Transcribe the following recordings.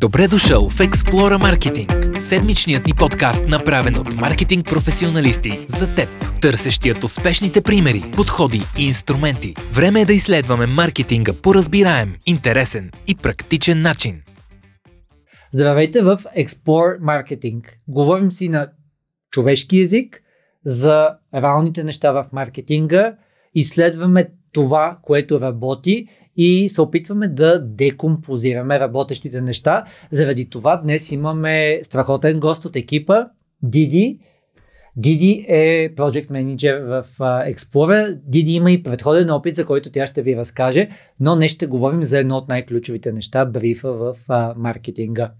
Добре дошъл в Explora Marketing, седмичният ни подкаст, направен от маркетинг професионалисти за теб, търсещият успешните примери, подходи и инструменти. Време е да изследваме маркетинга по разбираем, интересен и практичен начин. Здравейте в Explore Marketing. Говорим си на човешки язик за реалните неща в маркетинга, изследваме това, което работи и се опитваме да декомпозираме работещите неща. Заради това днес имаме страхотен гост от екипа, Диди. Диди е Project Manager в Explorer. Диди има и предходен опит, за който тя ще ви разкаже, но не ще говорим за едно от най-ключовите неща, брифа в маркетинга.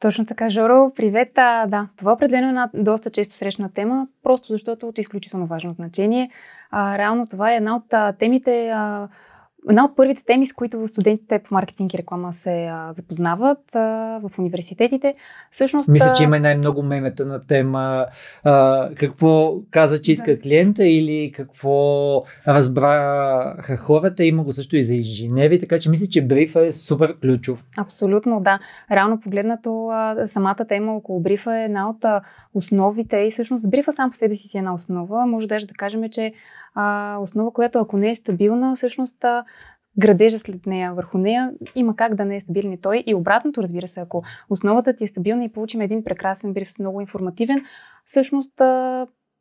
Точно така, Жоро. Привет. А, да, това определено е една доста често срещна тема, просто защото е от изключително важно значение. А, реално това е една от а, темите, а, Една от първите теми, с които студентите по маркетинг и реклама се а, запознават а, в университетите, всъщност... Мисля, че има най-много мемета на тема а, какво каза, че иска да. клиента или какво разбраха хората. Има го също и за инженери, така че мисля, че брифа е супер ключов. Абсолютно, да. Реално погледнато, а, самата тема около брифа е една от основите и всъщност брифа сам по себе си си е една основа. Може даже да кажем, че а, основа, която ако не е стабилна, всъщност градежа след нея, върху нея, има как да не е стабилен и той. И обратното, разбира се, ако основата ти е стабилна и получим един прекрасен бриф, много информативен, всъщност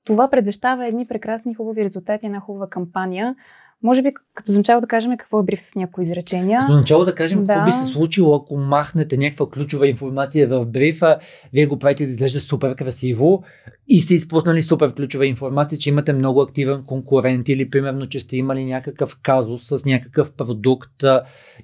това предвещава едни прекрасни хубави резултати, една хубава кампания. Може би като начало да кажем какво е бриф с някои изречения. Като начало да кажем да. какво би се случило, ако махнете някаква ключова информация в брифа, вие го правите да изглежда супер красиво и сте изпуснали супер ключова информация, че имате много активен конкурент или примерно, че сте имали някакъв казус с някакъв продукт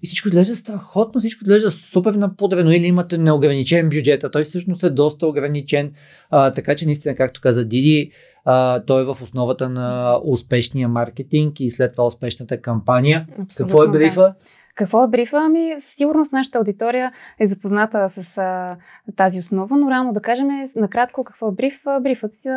и всичко изглежда страхотно, всичко изглежда супер наподрено или имате неограничен бюджет, а той всъщност е доста ограничен, а, така че наистина, както каза Диди, а, той е в основата на успешния маркетинг и след това успешната кампания. Абсолютно, Какво е брифа? Да. Какво е брифа? Ами, със сигурност нашата аудитория е запозната с а, тази основа, но рано да кажем накратко какво е бриф. Брифът си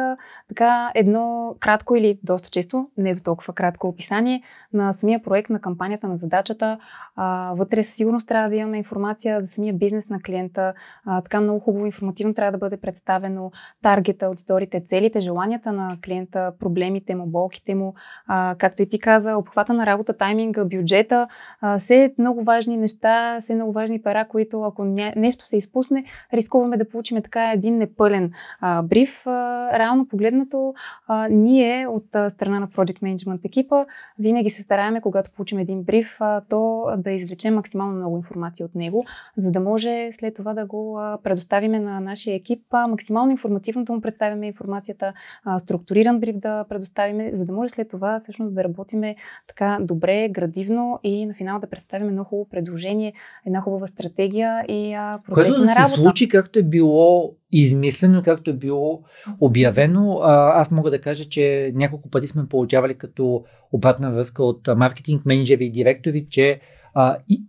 така едно кратко или доста често, не до толкова кратко описание на самия проект, на кампанията, на задачата. А, вътре със сигурност трябва да имаме информация за самия бизнес на клиента. А, така много хубаво информативно трябва да бъде представено таргета, аудиторите, целите, желанията на клиента, проблемите му, болките му. А, както и ти каза, обхвата на работа, тайминга, бюджета, а, се много важни неща, все много важни пера, които ако нещо се изпусне, рискуваме да получим така един непълен а, бриф. А, реално погледнато, а, ние от а, страна на Project Management екипа винаги се стараеме, когато получим един бриф, а, то да извлечем максимално много информация от него, за да може след това да го а, предоставиме на нашия екип, а, максимално информативно да му представяме информацията, а, структуриран бриф да предоставиме, за да може след това всъщност да работиме така добре, градивно и на финал да представим представим едно хубаво предложение, една хубава стратегия и а, процеси Което да на работа. се случи както е било измислено, както е било обявено. А, аз мога да кажа, че няколко пъти сме получавали като обратна връзка от маркетинг менеджери и директори, че а, и,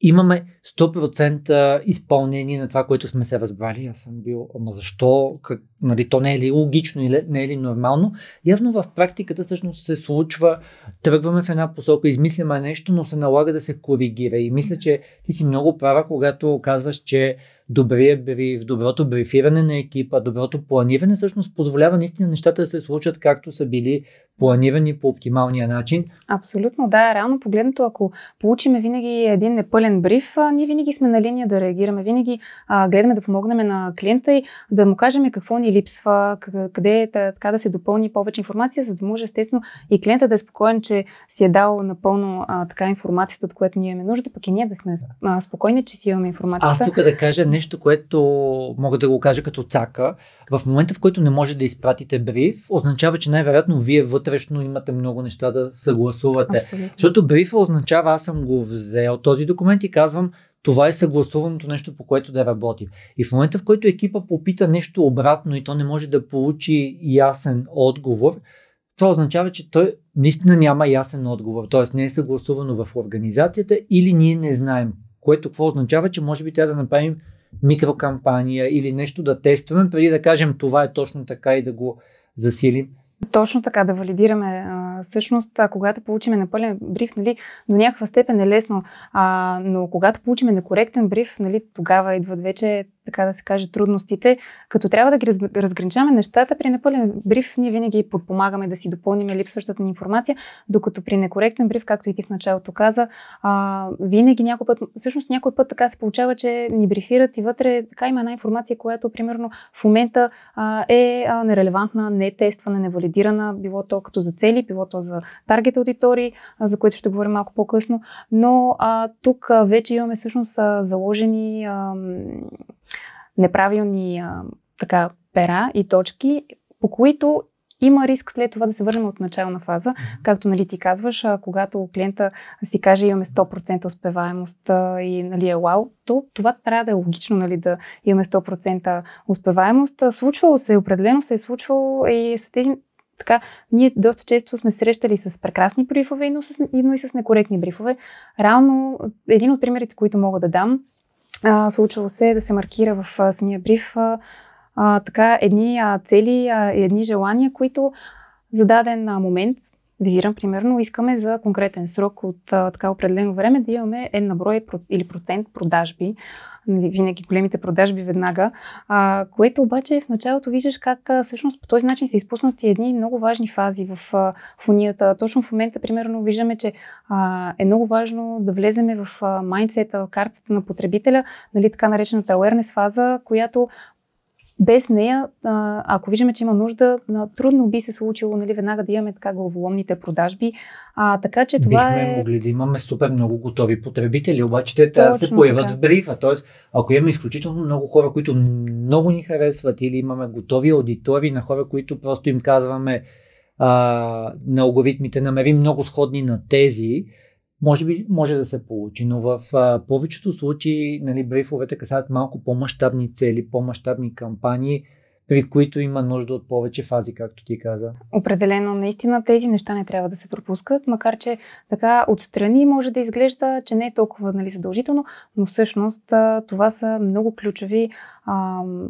имаме 100% изпълнение на това, което сме се разбрали. Аз съм бил, ама защо? Как, нали, то не е ли логично или не е ли нормално? Явно в практиката всъщност се случва, тръгваме в една посока, измисляме нещо, но се налага да се коригира. И мисля, че ти си много права, когато казваш, че добрия бриф, доброто брифиране на екипа, доброто планиране всъщност позволява наистина нещата да се случат както са били планирани по оптималния начин. Абсолютно, да. Реално погледнато, ако получиме винаги един непълен бриф, ние винаги сме на линия да реагираме, винаги а, гледаме да помогнем на клиента и да му кажем какво ни липсва, къде е така да се допълни повече информация, за да може естествено и клиента да е спокоен, че си е дал напълно а, така информацията, от която ние имаме нужда, пък и ние да сме а, спокойни, че си имаме информация. Аз тук да кажа нещо, което мога да го кажа като цака. В момента, в който не може да изпратите бриф, означава, че най-вероятно вие вътрешно имате много неща да съгласувате. Абсолютно. Защото брифа означава, аз съм го взел този документ и казвам, това е съгласуваното нещо, по което да работим. И в момента, в който екипа попита нещо обратно и то не може да получи ясен отговор, това означава, че той наистина няма ясен отговор, т.е. не е съгласувано в организацията или ние не знаем. Което какво означава, че може би трябва да направим микрокампания или нещо да тестваме, преди да кажем това е точно така и да го засилим. Точно така, да валидираме а, всъщност, а, когато получиме напълен бриф, нали, до някаква степен е лесно, а, но когато получиме некоректен бриф, нали, тогава идват вече така да се каже, трудностите, като трябва да ги раз, разграничаваме нещата, при непълен бриф ние винаги подпомагаме да си допълним липсващата ни информация, докато при некоректен бриф, както и ти в началото каза, а, винаги някой път, всъщност някой път така се получава, че ни брифират и вътре така има една информация, която примерно в момента а, е а, нерелевантна, не е тествана, невалидирана, било то като за цели, било то за таргет аудитории, а, за което ще говорим малко по-късно, но а, тук а, вече имаме всъщност а, заложени а, неправилни а, така, пера и точки, по които има риск след това да се върнем от начална фаза. Както нали, ти казваш, а, когато клиента си каже имаме 100% успеваемост а, и нали, е вау, то това трябва да е логично нали, да имаме 100% успеваемост. Случвало се, определено се е случвало и с тези така, ние доста често сме срещали с прекрасни брифове, но, с, но и с некоректни брифове. Реално, един от примерите, които мога да дам, а, случило се да се маркира в а, самия бриф а, така едни а, цели, а, едни желания, които за даден момент, визирам примерно, искаме за конкретен срок от а, така определено време да имаме една брой или процент продажби, нали, винаги големите продажби веднага, а, което обаче в началото виждаш как а, всъщност по този начин са изпуснати едни много важни фази в, а, в. Точно в момента, примерно, виждаме, че а, е много важно да влеземе в майндсета, картата на потребителя, нали, така наречената awareness фаза, която без нея, ако виждаме, че има нужда, трудно би се случило нали, веднага да имаме така главоломните продажби. А, така че това Бихме е... могли да имаме супер много готови потребители, обаче те трябва да се появят в брифа. Тоест, ако имаме изключително много хора, които много ни харесват или имаме готови аудитори на хора, които просто им казваме а, на алгоритмите, намери много сходни на тези, може би може да се получи, но в а, повечето случаи нали, брифовете касаят малко по-масштабни цели, по-масштабни кампании, при които има нужда от повече фази, както ти каза. Определено, наистина тези неща не трябва да се пропускат, макар че така отстрани може да изглежда, че не е толкова нали, задължително, но всъщност това са много ключови ам,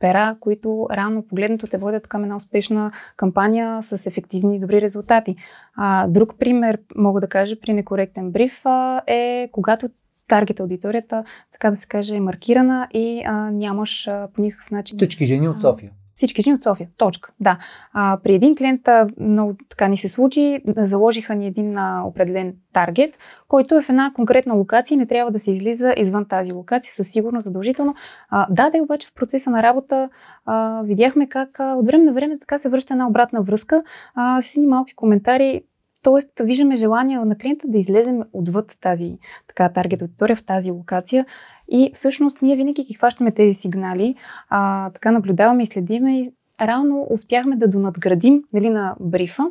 пера, които рано погледнато те водят към една успешна кампания с ефективни и добри резултати. А, друг пример, мога да кажа, при некоректен бриф а, е когато таргет аудиторията, така да се каже, е маркирана и а, нямаш а, по никакъв начин. Всички жени от София. Всички жени от София. Точка. Да. А, при един клиент много така ни се случи, заложиха ни един а, определен таргет, който е в една конкретна локация и не трябва да се излиза извън тази локация, със сигурност задължително. А, да, да, обаче в процеса на работа а, видяхме как а, от време на време така се връща една обратна връзка а, с едни малки коментари Тоест, виждаме желание на клиента да излезем отвъд тази така, таргет аудитория в тази локация. И всъщност ние винаги ги хващаме тези сигнали, а, така наблюдаваме и следиме и реално успяхме да донадградим нали, на брифа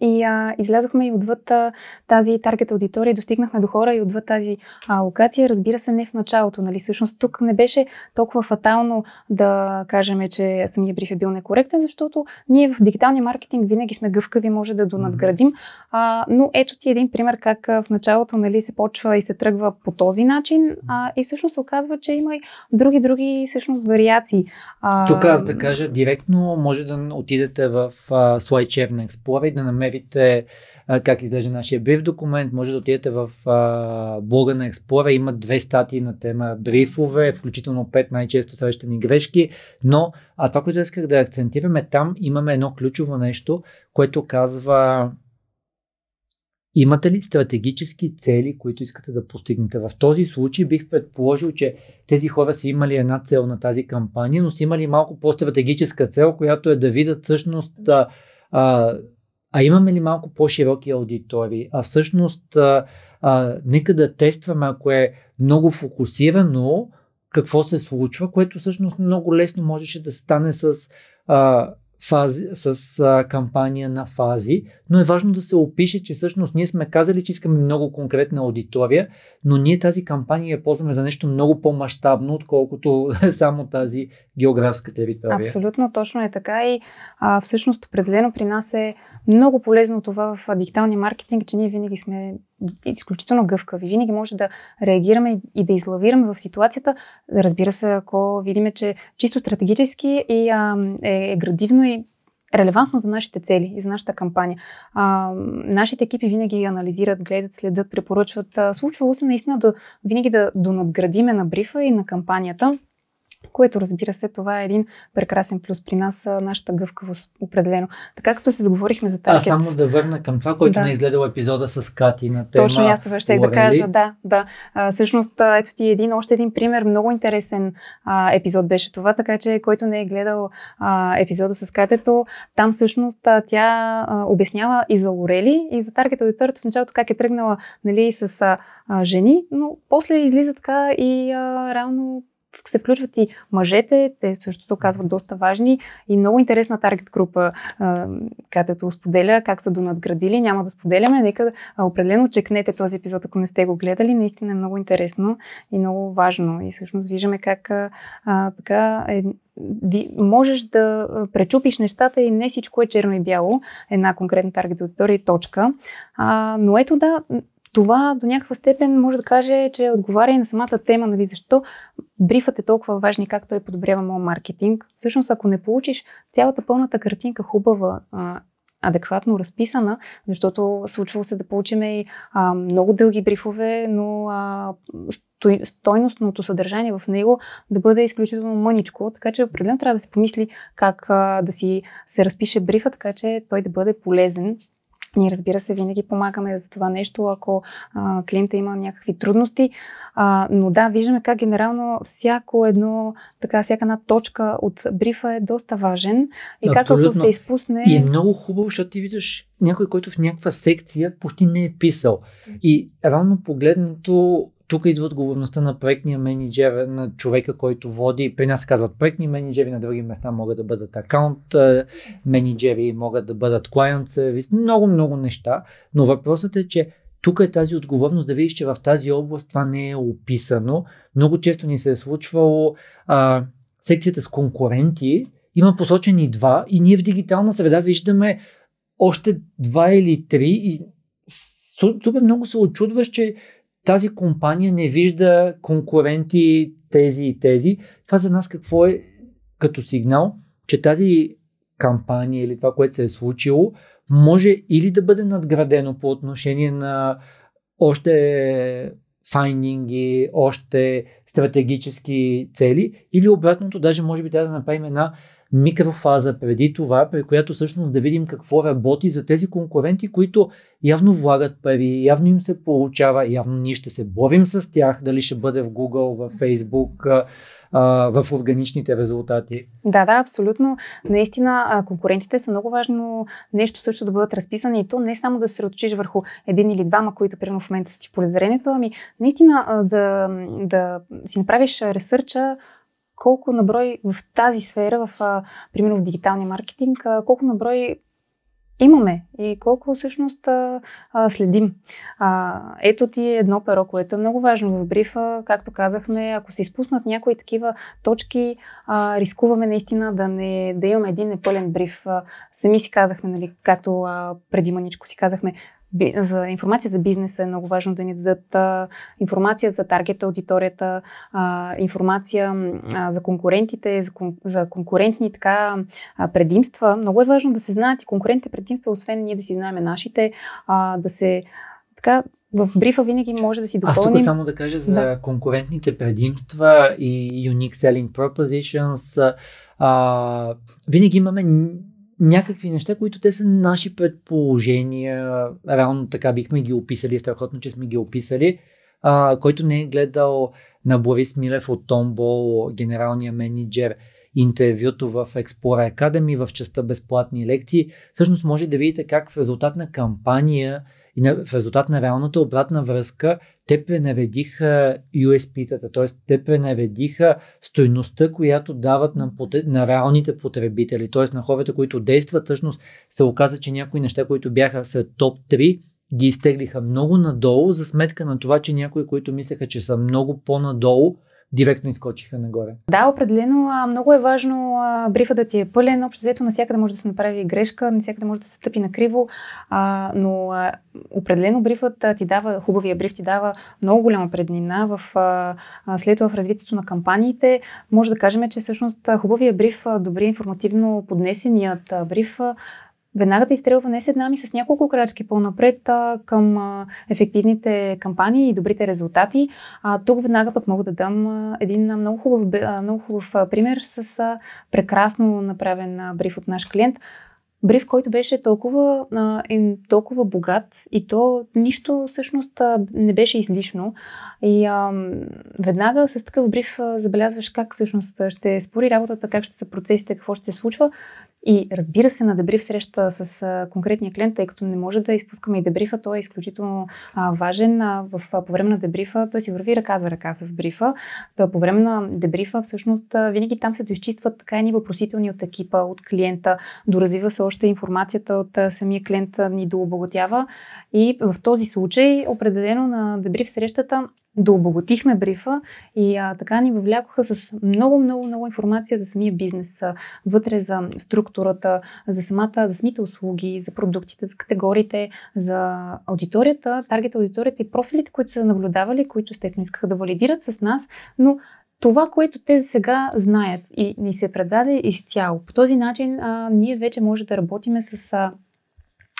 и а, излязохме и отвъд а, тази таргет аудитория, достигнахме до хора и отвъд тази а, локация. Разбира се, не в началото. Нали? Всъщност тук не беше толкова фатално да кажем, че самия бриф е бил некоректен, защото ние в дигиталния маркетинг винаги сме гъвкави, може да донадградим. А, но ето ти един пример как в началото нали, се почва и се тръгва по този начин а, и всъщност се оказва, че има и други, други всъщност вариации. А, тук аз да кажа, директно може да отидете в uh, SlideShare на Explorer и да намерите намерите а, как изглежда нашия бриф документ. Може да отидете в блога на Explorer. Има две статии на тема брифове, включително пет най-често срещани грешки. Но а това, което исках да акцентираме там, имаме едно ключово нещо, което казва Имате ли стратегически цели, които искате да постигнете? В този случай бих предположил, че тези хора са имали една цел на тази кампания, но са имали малко по-стратегическа цел, която е да видят всъщност а, а, а имаме ли малко по-широки аудитории? А всъщност, а, а, нека да тестваме, ако е много фокусирано, какво се случва, което всъщност много лесно можеше да стане с а, фази, с а, кампания на фази, но е важно да се опише, че всъщност ние сме казали, че искаме много конкретна аудитория, но ние тази кампания я ползваме за нещо много по-масштабно, отколкото само тази географска територия. Абсолютно, точно е така и а, всъщност определено при нас е много полезно това в дигиталния маркетинг, че ние винаги сме изключително гъвкави. Винаги може да реагираме и да излавираме в ситуацията. Разбира се, ако видиме, че чисто стратегически и а, е, е градивно и релевантно за нашите цели и за нашата кампания. А, нашите екипи винаги анализират, гледат, следят, препоръчват. А, случвало се наистина да, винаги да донадградиме на брифа и на кампанията което разбира се, това е един прекрасен плюс при нас, нашата гъвкавост определено. Така като се заговорихме за таргет. А само да върна към това, което да. не е изгледал епизода с Кати на тема. Точно, аз това ще да кажа, да, да. А, всъщност, ето ти един, още един пример, много интересен а, епизод беше това, така че който не е гледал а, епизода с Катето, там всъщност а, тя а, обяснява и за Лорели, и за таргет аудиторията в началото как е тръгнала нали, с а, а, жени, но после излиза така и а, реално се включват и мъжете, те също се оказват доста важни и много интересна таргет група, където споделя как са донадградили. Няма да споделяме, нека определено чекнете този епизод, ако не сте го гледали. Наистина е много интересно и много важно. И всъщност виждаме как а, така е, можеш да пречупиш нещата и не всичко е черно и бяло, една конкретна таргет аудитория и точка. А, но ето да, това до някаква степен може да каже, че отговаря и на самата тема, нали, защо брифът е толкова важен, как той подобрява моят маркетинг. Всъщност, ако не получиш цялата пълната картинка, хубава, адекватно разписана, защото случвало се да получим и а, много дълги брифове, но а, стой, стойностното съдържание в него да бъде изключително мъничко, така че определено трябва да се помисли как а, да си се разпише брифа, така че той да бъде полезен ние, разбира се, винаги помагаме за това нещо, ако а, клиента има някакви трудности. А, но да, виждаме как генерално всяко едно, така, всяка една точка от брифа е доста важен. И как ако се изпусне. И е много хубаво, защото ти виждаш някой, който в някаква секция почти не е писал. И равно погледнато тук идва отговорността на проектния менеджер, на човека, който води. При нас казват проектни менеджери, на други места могат да бъдат акаунт менеджери, могат да бъдат client service, много, много неща. Но въпросът е, че тук е тази отговорност да видиш, че в тази област това не е описано. Много често ни се е случвало а, секцията с конкуренти, има посочени два и ние в дигитална среда виждаме още два или три и супер много се очудваш, че тази компания не вижда конкуренти тези и тези. Това за нас какво е като сигнал, че тази кампания или това, което се е случило, може или да бъде надградено по отношение на още файнинги, още стратегически цели, или обратното, даже може би трябва да направим една микрофаза преди това, при която всъщност да видим какво работи за тези конкуренти, които явно влагат пари, явно им се получава, явно ние ще се борим с тях, дали ще бъде в Google, в Facebook, в органичните резултати. Да, да, абсолютно. Наистина конкурентите са много важно нещо също да бъдат разписани и то не само да се средоточиш върху един или двама, които примерно в момента са ти в полезрението, ами наистина да, да си направиш ресърча колко наброй в тази сфера, в, а, примерно в дигиталния маркетинг, а, колко наброй имаме и колко всъщност а, а, следим. А, ето ти е едно перо, което е много важно в брифа. Както казахме, ако се изпуснат някои такива точки, а, рискуваме наистина да, не, да имаме един непълен бриф. А, сами си казахме, нали, както а, преди маничко си казахме, за информация за бизнеса е много важно да ни дадат а, информация за таргет аудиторията, а, информация а, за конкурентите, за, кон, за конкурентни така а, предимства. Много е важно да се знаят и конкурентните предимства, освен ние да си знаем нашите, а, да се така в брифа винаги може да си допълним. Аз тук само да кажа за да. конкурентните предимства и unique selling propositions. А, винаги имаме някакви неща, които те са наши предположения. Реално така бихме ги описали, страхотно, че сме ги описали. А, който не е гледал на Борис Милев от Томбол, генералния менеджер, интервюто в Explorer Academy в частта безплатни лекции, всъщност може да видите как в резултат на кампания и в резултат на реалната обратна връзка те пренаведиха USP-тата, т.е. те пренаведиха стойността, която дават на, на реалните потребители, т.е. на хората, които действат. Всъщност се оказа, че някои неща, които бяха след топ 3, ги изтеглиха много надолу, за сметка на това, че някои, които мислеха, че са много по-надолу, директно изкочиха нагоре. Да, определено. Много е важно а, брифа да ти е пълен. Общо взето навсякъде може да се направи грешка, навсякъде може да се стъпи на криво, но определено брифът ти дава, хубавия бриф ти дава много голяма преднина в, а, след това в развитието на кампаниите. Може да кажем, че всъщност хубавия бриф, добри информативно поднесеният бриф веднага да изстрелва не с една ми с няколко крачки по-напред а, към а, ефективните кампании и добрите резултати. А, тук веднага пък мога да дам а, един много хубав, а, много хубав а, пример с а, прекрасно направен а, бриф от наш клиент бриф, който беше толкова, а, толкова богат и то нищо всъщност а, не беше излишно. И а, веднага с такъв бриф а, забелязваш как всъщност ще спори работата, как ще са процесите, какво ще се случва. И разбира се, на дебриф среща с а, конкретния клиент, тъй като не може да изпускаме и дебрифа, той е изключително а, важен. А, в, а, по време на дебрифа той си върви ръка за ръка с брифа. Да, по време на дебрифа всъщност а, винаги там се доизчистват така и въпросителни от екипа, от клиента, доразвива се още информацията от а, самия клиент ни дообогатява. И в този случай определено на дебриф срещата да брифа и а, така ни въвлякоха с много, много, много информация за самия бизнес, вътре за структурата, за самата, за самите услуги, за продуктите, за категориите, за аудиторията, таргет аудиторията и профилите, които са наблюдавали, които естествено искаха да валидират с нас, но това, което те сега знаят и ни се предаде изцяло. По този начин а, ние вече може да работиме с а,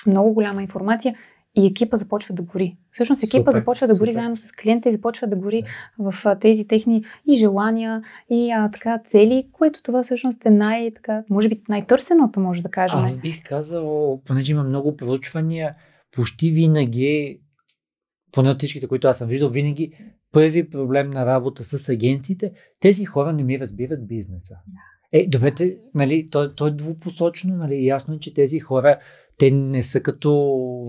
много голяма информация и екипа започва да гори. Всъщност екипа супер, започва да гори супер. заедно с клиента и започва да гори да. в а, тези техни и желания, и а, така цели, което това всъщност е най, така, може би най-търсеното, може да кажем. Аз бих казал, понеже има много проучвания, почти винаги, поне от всичките, които аз съм виждал, винаги първи проблем на работа с агенциите, тези хора не ми разбират бизнеса. Да. Е, добре, нали, то, то е двупосочно, нали, ясно е, че тези хора те не са като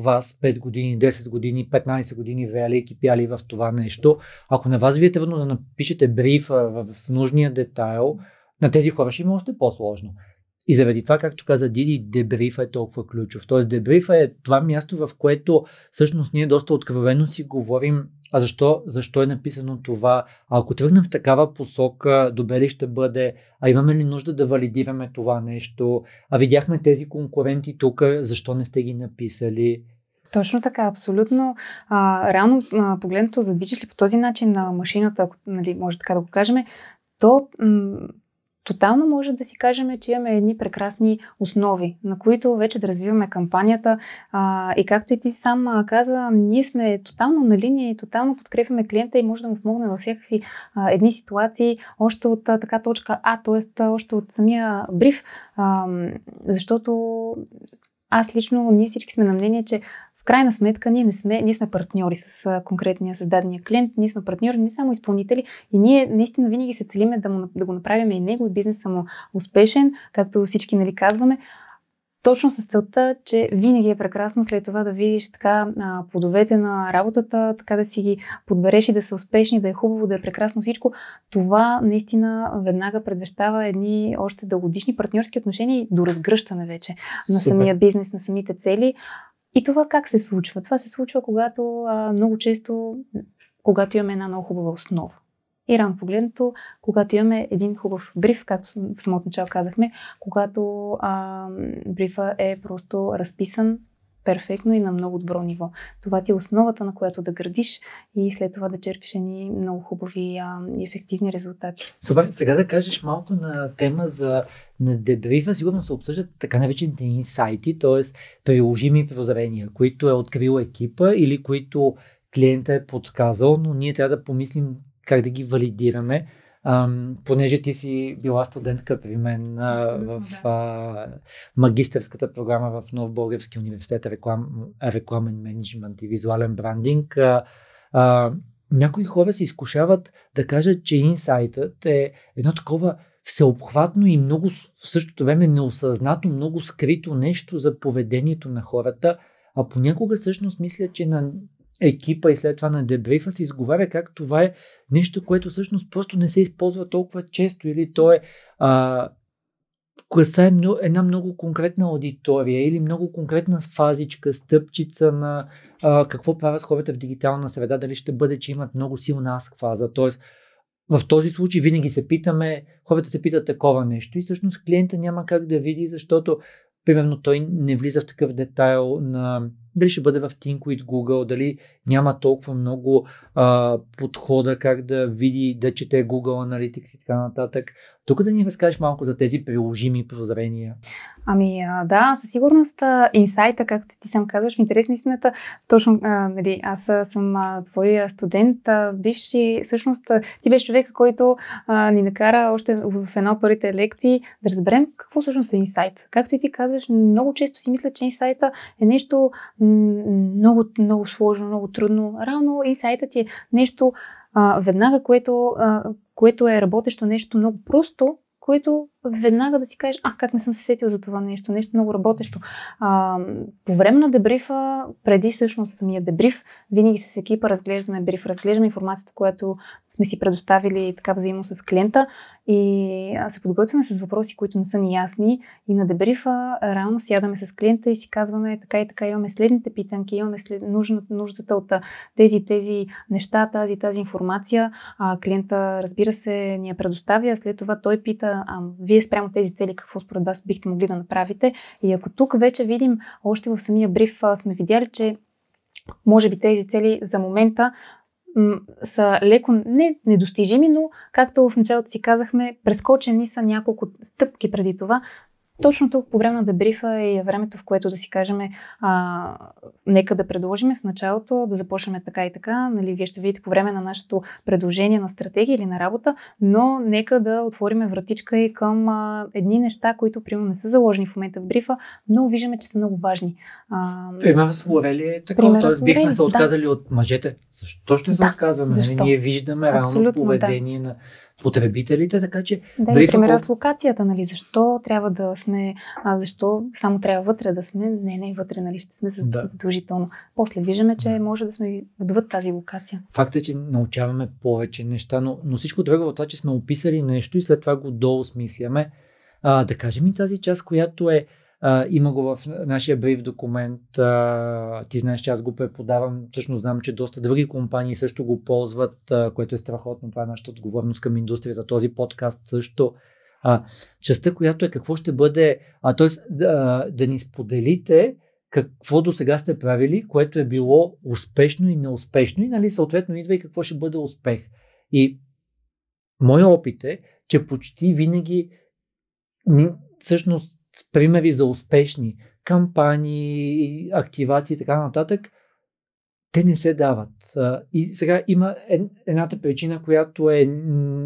вас 5 години, 10 години, 15 години вели и кипяли в това нещо. Ако на вас ви е трудно да напишете бриф в, нужния детайл, на тези хора ще има още по-сложно. И заради това, както каза Диди, дебрифа е толкова ключов. Тоест, дебрифа е това място, в което всъщност ние доста откровено си говорим а защо, защо е написано това, а ако тръгнем в такава посока, добре ли ще бъде, а имаме ли нужда да валидираме това нещо, а видяхме тези конкуренти тук, защо не сте ги написали. Точно така, абсолютно. А, реално а, погледнато, задвижиш ли по този начин на машината, ако нали, може така да го кажем, то м- тотално може да си кажем, че имаме едни прекрасни основи, на които вече да развиваме кампанията. А, и както и ти сам каза, ние сме тотално на линия и тотално подкрепяме клиента и може да му помогнем във всякакви а, едни ситуации, още от а, така точка А, т.е. още от самия бриф, а, защото аз лично, ние всички сме на мнение, че в крайна сметка ние не сме, ние сме партньори с конкретния създадения клиент, ние сме партньори, не само изпълнители и ние наистина винаги се целиме да, му, да го направим и него и бизнеса му успешен, както всички нали казваме, точно с целта, че винаги е прекрасно след това да видиш така а, плодовете на работата, така да си ги подбереш и да са успешни, да е хубаво, да е прекрасно всичко. Това наистина веднага предвещава едни още дългодишни партньорски отношения и до разгръщане вече Супер. на самия бизнес, на самите цели. И това как се случва? Това се случва, когато а, много често, когато имаме една много хубава основа. И рано погледнато, когато имаме един хубав бриф, както в самото начало казахме, когато а, брифа е просто разписан перфектно и на много добро ниво. Това ти е основата, на която да градиш и след това да черпиш едни много хубави а, и ефективни резултати. Супер, сега да кажеш малко на тема за на дебрифа, сигурно се обсъждат така наречените инсайти, т.е. приложими прозрения, които е открил екипа или които клиента е подсказал, но ние трябва да помислим как да ги валидираме. Ам, понеже ти си била студентка при мен а, в а, магистърската програма в Нов Български университет реклам, рекламен менеджмент и визуален брандинг, а, а, някои хора се изкушават да кажат, че инсайтът е едно такова всеобхватно и много в същото време неосъзнато, много скрито нещо за поведението на хората, а понякога всъщност мисля, че на екипа и след това на дебрифа се изговаря как това е нещо, което всъщност просто не се използва толкова често или то е а, е една много конкретна аудитория или много конкретна фазичка, стъпчица на а, какво правят хората в дигитална среда, дали ще бъде, че имат много силна аск фаза, т.е. в този случай винаги се питаме, хората се питат такова нещо и всъщност клиента няма как да види, защото примерно той не влиза в такъв детайл на дали ще бъде в Tinkwit Google, дали няма толкова много а, подхода как да види, да чете Google Analytics и така нататък. Тук да ни разкажеш малко за тези приложими прозрения. Ами да, със сигурност инсайта, както ти сам казваш, в интерес на истината, точно а, нали, аз съм а, твой студент, а, бивши, всъщност ти беше човека, който а, ни накара още в една от първите лекции да разберем какво всъщност е инсайт. Както и ти казваш, много често си мисля, че инсайта е нещо много, много сложно, много трудно. Рано инсайтът е нещо а, веднага, което, а, което е работещо нещо много просто, което веднага да си кажеш, а как не съм се сетил за това нещо, нещо много работещо. А, по време на дебрифа, преди всъщност самия дебриф, винаги с екипа разглеждаме бриф, разглеждаме информацията, която сме си предоставили така взаимно с клиента и се подготвяме с въпроси, които не са ни ясни и на дебрифа реално сядаме с клиента и си казваме така и така имаме следните питанки, имаме след, нуждата, нуждата от тези тези неща, тази тази информация. А, клиента разбира се ни я предоставя, след това той пита, а, вие спрямо тези цели какво според вас бихте могли да направите. И ако тук вече видим, още в самия бриф сме видяли, че може би тези цели за момента м- са леко не недостижими, но както в началото си казахме, прескочени са няколко стъпки преди това, точно тук по време на дебрифа е времето, в което да си кажем, а, нека да предложим в началото, да започнем така и така. Нали, вие ще видите по време на нашето предложение на стратегия или на работа, но нека да отворим вратичка и към а, едни неща, които примерно не са заложени в момента в брифа, но виждаме, че са много важни. А, Пример с Лорели е така, т.е. бихме се отказали да. от мъжете. Защо ще се да. отказваме? Нали, Защо? Ние виждаме реално поведение да. на потребителите, така че... Да, и примера с локацията, нали, защо трябва да сме, а, защо само трябва вътре да сме, не, не, вътре, нали, ще сме да. задължително. После виждаме, че може да сме отвъд тази локация. Факт е, че научаваме повече неща, но, но всичко друго от това, че сме описали нещо и след това го доосмисляме. А, да кажем и тази част, която е има го в нашия бриф документ. А, ти знаеш, че аз го преподавам. Точно знам, че доста други компании също го ползват, а, което е страхотно. Това е нашата отговорност към индустрията. Този подкаст също. А, частта, която е какво ще бъде, а, т.е. Да, да ни споделите какво до сега сте правили, което е било успешно и неуспешно и нали, съответно идва и какво ще бъде успех. И моят опит е, че почти винаги всъщност примери за успешни кампании, активации и така нататък, те не се дават. И сега има едната причина, която е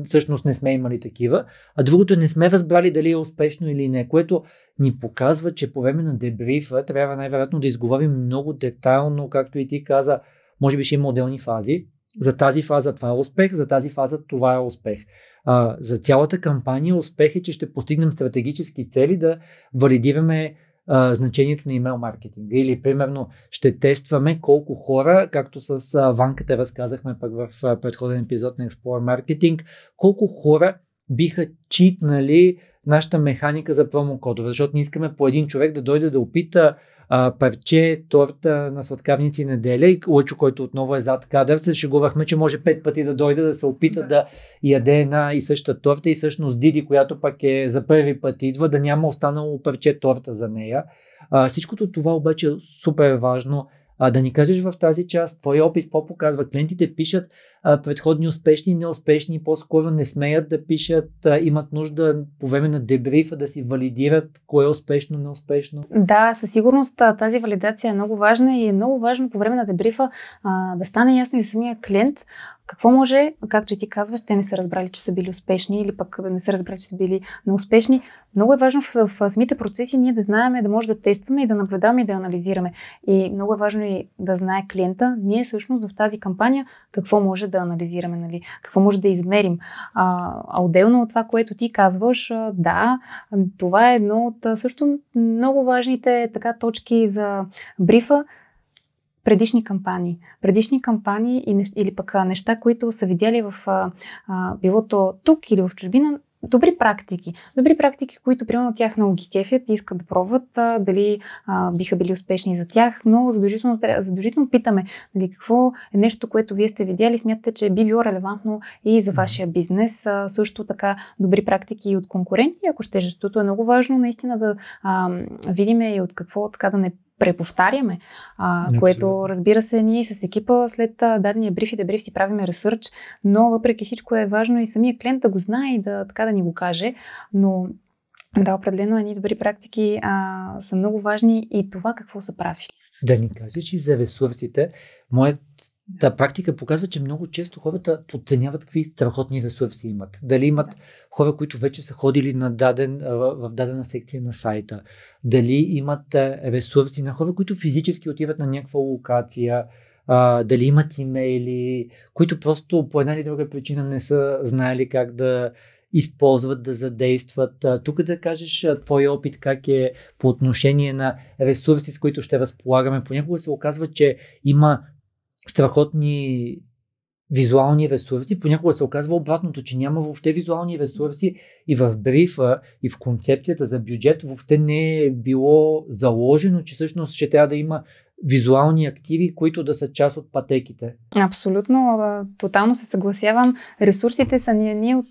всъщност не сме имали такива, а другото е не сме разбрали дали е успешно или не, което ни показва, че по време на дебрифа трябва най-вероятно да изговорим много детайлно, както и ти каза, може би ще има отделни фази. За тази фаза това е успех, за тази фаза това е успех а, за цялата кампания успех е, че ще постигнем стратегически цели да валидираме значението на имейл маркетинга. Или, примерно, ще тестваме колко хора, както с а, Ванката разказахме пък в а, предходен епизод на Explore Marketing, колко хора биха читнали нашата механика за промокодове, защото не искаме по един човек да дойде да опита а, парче, торта на сладкавници неделя и Лъчо, който отново е зад кадър, се шегувахме, че може пет пъти да дойде да се опита да, да яде една и съща торта и всъщност Диди, която пък е за първи път идва, да няма останало парче торта за нея. А, всичкото това обаче е супер важно а, да ни кажеш в тази част, твой опит, какво показва? Клиентите пишат предходни успешни и неуспешни, по-скоро не смеят да пишат, а, имат нужда по време на дебрифа да си валидират кое е успешно, неуспешно. Да, със сигурност тази валидация е много важна и е много важно по време на дебрифа а, да стане ясно и самия клиент какво може, както и ти казваш, те не са разбрали, че са били успешни или пък не са разбрали, че са били неуспешни. Много е важно в, в самите процеси ние да знаем, да може да тестваме и да наблюдаваме и да анализираме. И много е важно и да знае клиента, ние всъщност в тази кампания какво може да анализираме, нали? какво може да измерим. А, а отделно от това, което ти казваш, да, това е едно от също много важните така точки за брифа, предишни кампании. Предишни кампании или пък неща, които са видяли в а, било то тук или в чужбина, добри практики. Добри практики, които примерно тях много ги кефят и искат да пробват, а, дали а, биха били успешни за тях, но задължително, задължително питаме нали, какво е нещо, което вие сте видяли, смятате, че би било релевантно и за вашия бизнес. А, също така добри практики и от конкуренти, ако ще, защото е много важно наистина да а, видим и от какво така да не преповтаряме, а, което разбира се ние с екипа след дадения бриф и дебриф си правиме ресърч, но въпреки всичко е важно и самия клиент да го знае и да, така да ни го каже, но да, определено едни добри практики а, са много важни и това какво са правили. Да ни кажеш и за ресурсите. Моят Та практика показва, че много често хората подценяват какви страхотни ресурси имат. Дали имат хора, които вече са ходили на даден, в дадена секция на сайта. Дали имат ресурси на хора, които физически отиват на някаква локация. дали имат имейли, които просто по една или друга причина не са знаели как да използват, да задействат. Тук да кажеш твой опит как е по отношение на ресурси, с които ще разполагаме. Понякога се оказва, че има страхотни визуални ресурси. Понякога се оказва обратното, че няма въобще визуални ресурси и в брифа, и в концепцията за бюджет въобще не е било заложено, че всъщност ще трябва да има визуални активи, които да са част от пътеките. Абсолютно, тотално се съгласявам. Ресурсите са ни едни от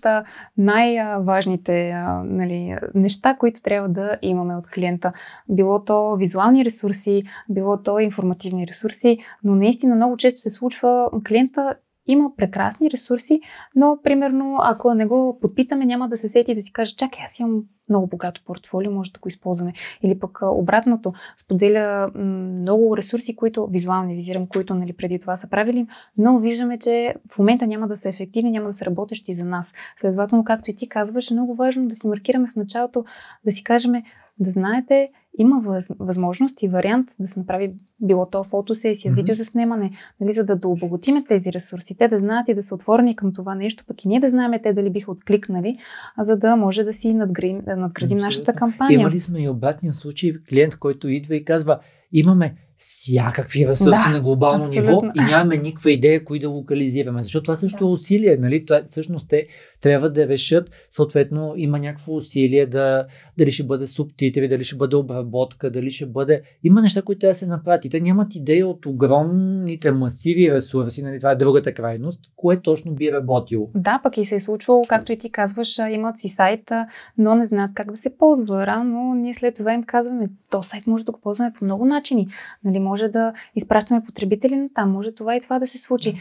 най-важните нали, неща, които трябва да имаме от клиента. Било то визуални ресурси, било то информативни ресурси, но наистина много често се случва клиента има прекрасни ресурси, но примерно ако не го подпитаме, няма да се сети да си каже, чакай, аз имам много богато портфолио, може да го използваме. Или пък обратното, споделя много ресурси, които визуални визирам, които нали, преди това са правили, но виждаме, че в момента няма да са ефективни, няма да са работещи за нас. Следователно, както и ти казваш, е много важно да си маркираме в началото, да си кажем, да знаете, има въз, възможност и вариант да се направи било то фотосесия, mm-hmm. видео за снимане, нали, за да дообогатиме тези ресурси, те да знаят и да са отворени към това нещо, пък и ние да знаем те дали биха откликнали, а за да може да си надградим, да надградим нашата кампания. Имали сме и обратния случай, клиент, който идва и казва, имаме всякакви ресурси да, на глобално абсолютно. ниво и нямаме никаква идея кои да локализираме. Защото това също да. е усилие. Нали? Това, всъщност те трябва да решат, съответно има някакво усилие да, дали ще бъде субтитри, дали ще бъде обработка, дали ще бъде... Има неща, които трябва да се направят. И те нямат идея от огромните масиви ресурси, нали? това е другата крайност, кое точно би работило. Да, пък и се е случвало, както и ти казваш, имат си сайта, но не знаят как да се ползва. Рано ние след това им казваме, то сайт може да го ползваме по много начини Нали, може да изпращаме потребители на там, може това и това да се случи.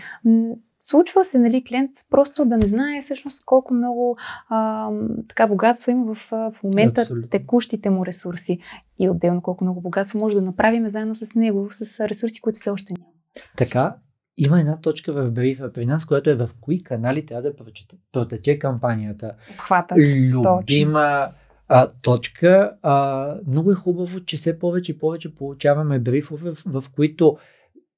Случва се, нали, клиент просто да не знае всъщност колко много а, така богатство има в, в момента Абсолютно. текущите му ресурси и отделно колко много богатство може да направим заедно с него, с ресурси, които все още няма. Така, има една точка в брифа при нас, която е в кои канали трябва да протече кампанията. Хватат. Любима точно а, точка. А, много е хубаво, че все повече и повече получаваме брифове, в, в които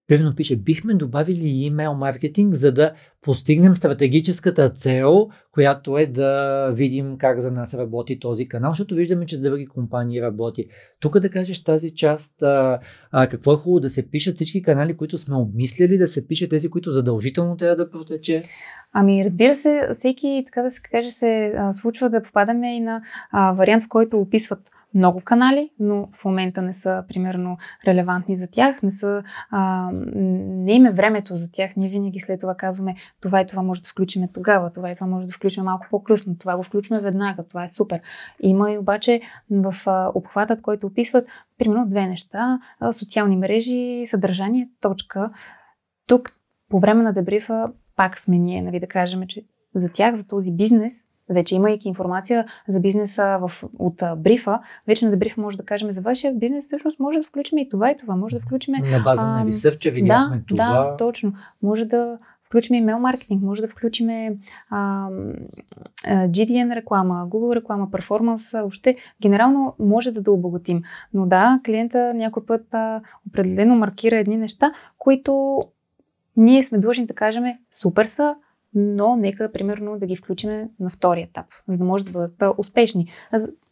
Примерно пише, бихме добавили имейл маркетинг, за да постигнем стратегическата цел, която е да видим как за нас работи този канал, защото виждаме, че с други компании работи. Тук да кажеш тази част, а, а, какво е хубаво да се пишат всички канали, които сме обмислили, да се пише тези, които задължително трябва да протече? Ами разбира се, всеки, така да се каже, се а, случва да попадаме и на а, вариант, в който описват много канали, но в момента не са, примерно, релевантни за тях, не са, а, не има времето за тях. Ние винаги след това казваме, това и това може да включиме тогава, това и това може да включим малко по-късно, това го включваме веднага, това е супер. Има и обаче в а, обхватът, който описват, примерно, две неща, а, социални мрежи, съдържание, точка. Тук, по време на дебрифа, пак сме ние, нали, да кажем, че за тях, за този бизнес, вече имайки информация за бизнеса в, от а, брифа, вече на брифа може да кажем за вашия бизнес, всъщност може да включим и това и това, може да включим... На база а, на ресърча видяхме да, това. Да, точно. Може да включим имейл маркетинг, може да включим GDN реклама, Google реклама, перформанс, въобще генерално може да да обогатим. Но да, клиента някой път а, определено маркира едни неща, които ние сме длъжни да кажем супер са, но нека, примерно, да ги включим на втория етап, за да може да бъдат успешни.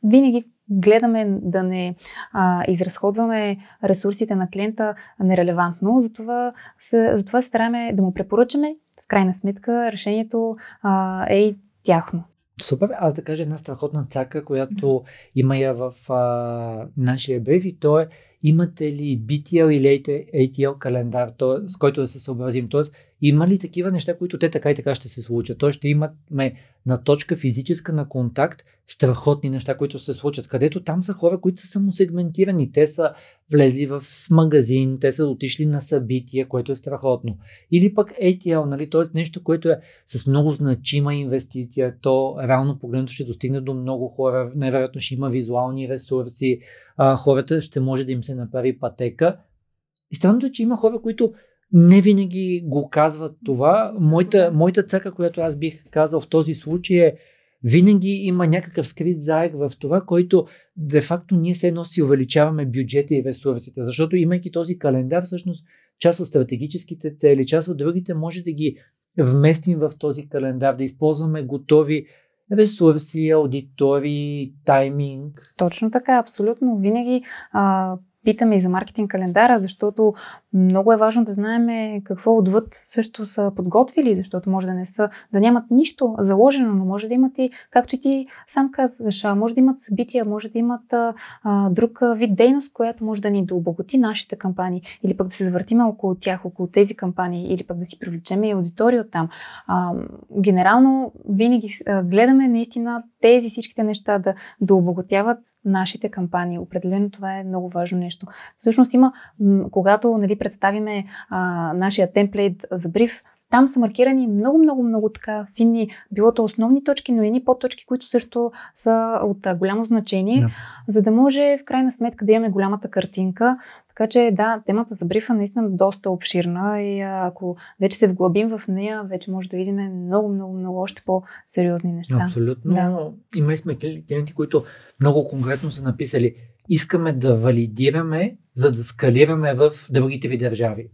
Винаги гледаме да не а, изразходваме ресурсите на клиента нерелевантно, затова се, затова стараме да му препоръчаме. В крайна сметка решението а, е и тяхно. Супер. Аз да кажа една страхотна цака, която има я в а, нашия бриф и то е имате ли BTL или ATL календар, то, с който да се съобразим. Тоест, има ли такива неща, които те така и така ще се случат? Тоест, ще имаме на точка физическа на контакт страхотни неща, които се случат, където там са хора, които са самосегментирани. Те са влезли в магазин, те са отишли на събитие, което е страхотно. Или пък ATL, нали? т.е. нещо, което е с много значима инвестиция, то реално погледнато ще достигне до много хора, невероятно ще има визуални ресурси, а, хората ще може да им се направи пътека. И странното е, че има хора, които не винаги го казват това. Моята, моята цъка, която аз бих казал в този случай е винаги има някакъв скрит заек в това, който де-факто ние се едно си увеличаваме бюджета и ресурсите, защото имайки този календар, всъщност част от стратегическите цели, част от другите може да ги вместим в този календар, да използваме готови ресурси, аудитори, тайминг. Точно така, абсолютно. Винаги а, питаме и за маркетинг календара, защото много е важно да знаем какво отвъд също са подготвили, защото може да не са, да нямат нищо заложено, но може да имат и, както и ти сам казваш, може да имат събития, може да имат а, друг вид дейност, която може да ни да обогати нашите кампании, или пък да се завъртиме около тях, около тези кампании, или пък да си привлечем и аудитория от там. А, генерално винаги гледаме наистина тези всичките неща да, да обогатяват нашите кампании. Определено това е много важно нещо. Всъщност има, когато нали, представиме а, нашия темплейт за бриф, там са маркирани много, много, много така финни, било то основни точки, но и ни подточки, които също са от голямо значение, yeah. за да може в крайна сметка да имаме голямата картинка. Така че да, темата за брифа наистина доста обширна и ако вече се вглъбим в нея, вече може да видим много, много, много още по-сериозни неща. Абсолютно. Да. Имали сме клиенти, които много конкретно са написали искаме да валидираме, за да скалираме в другите ви държави.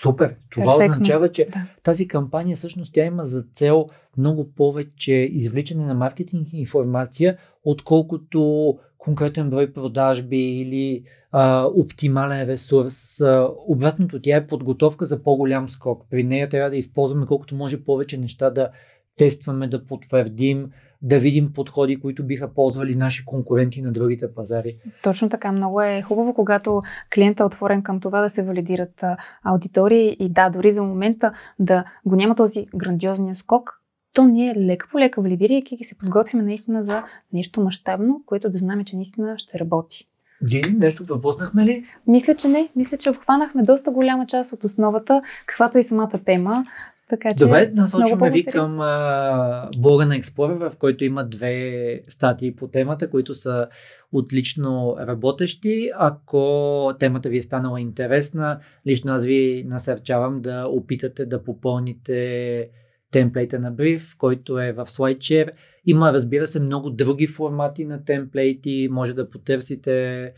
Супер! Това Перфектно. означава, че да. тази кампания всъщност тя има за цел много повече извличане на маркетинг информация, отколкото конкретен брой продажби или а, оптимален ресурс. А, обратното, тя е подготовка за по-голям скок. При нея трябва да използваме колкото може повече неща да тестваме, да потвърдим, да видим подходи, които биха ползвали наши конкуренти на другите пазари. Точно така. Много е хубаво, когато клиента е отворен към това да се валидират аудитории и да, дори за момента да го няма този грандиозния скок, то ние лека по лека валидирайки ги се подготвим наистина за нещо мащабно, което да знаем, че наистина ще работи. Дини, нещо пропуснахме ли? Мисля, че не. Мисля, че обхванахме доста голяма част от основата, каквато и самата тема. Така, че Добре, насочваме ви към а, блога на Explorer, в който има две статии по темата, които са отлично работещи. Ако темата ви е станала интересна, лично аз ви насърчавам да опитате да попълните темплейта на бриф, който е в SlideShare. Има, разбира се, много други формати на темплейти. Може да потърсите.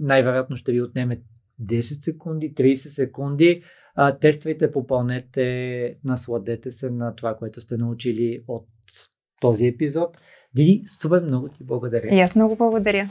Най-вероятно ще ви отнеме 10 секунди, 30 секунди а, тествайте, попълнете, насладете се на това, което сте научили от този епизод. Диди, супер много ти благодаря. И аз много благодаря.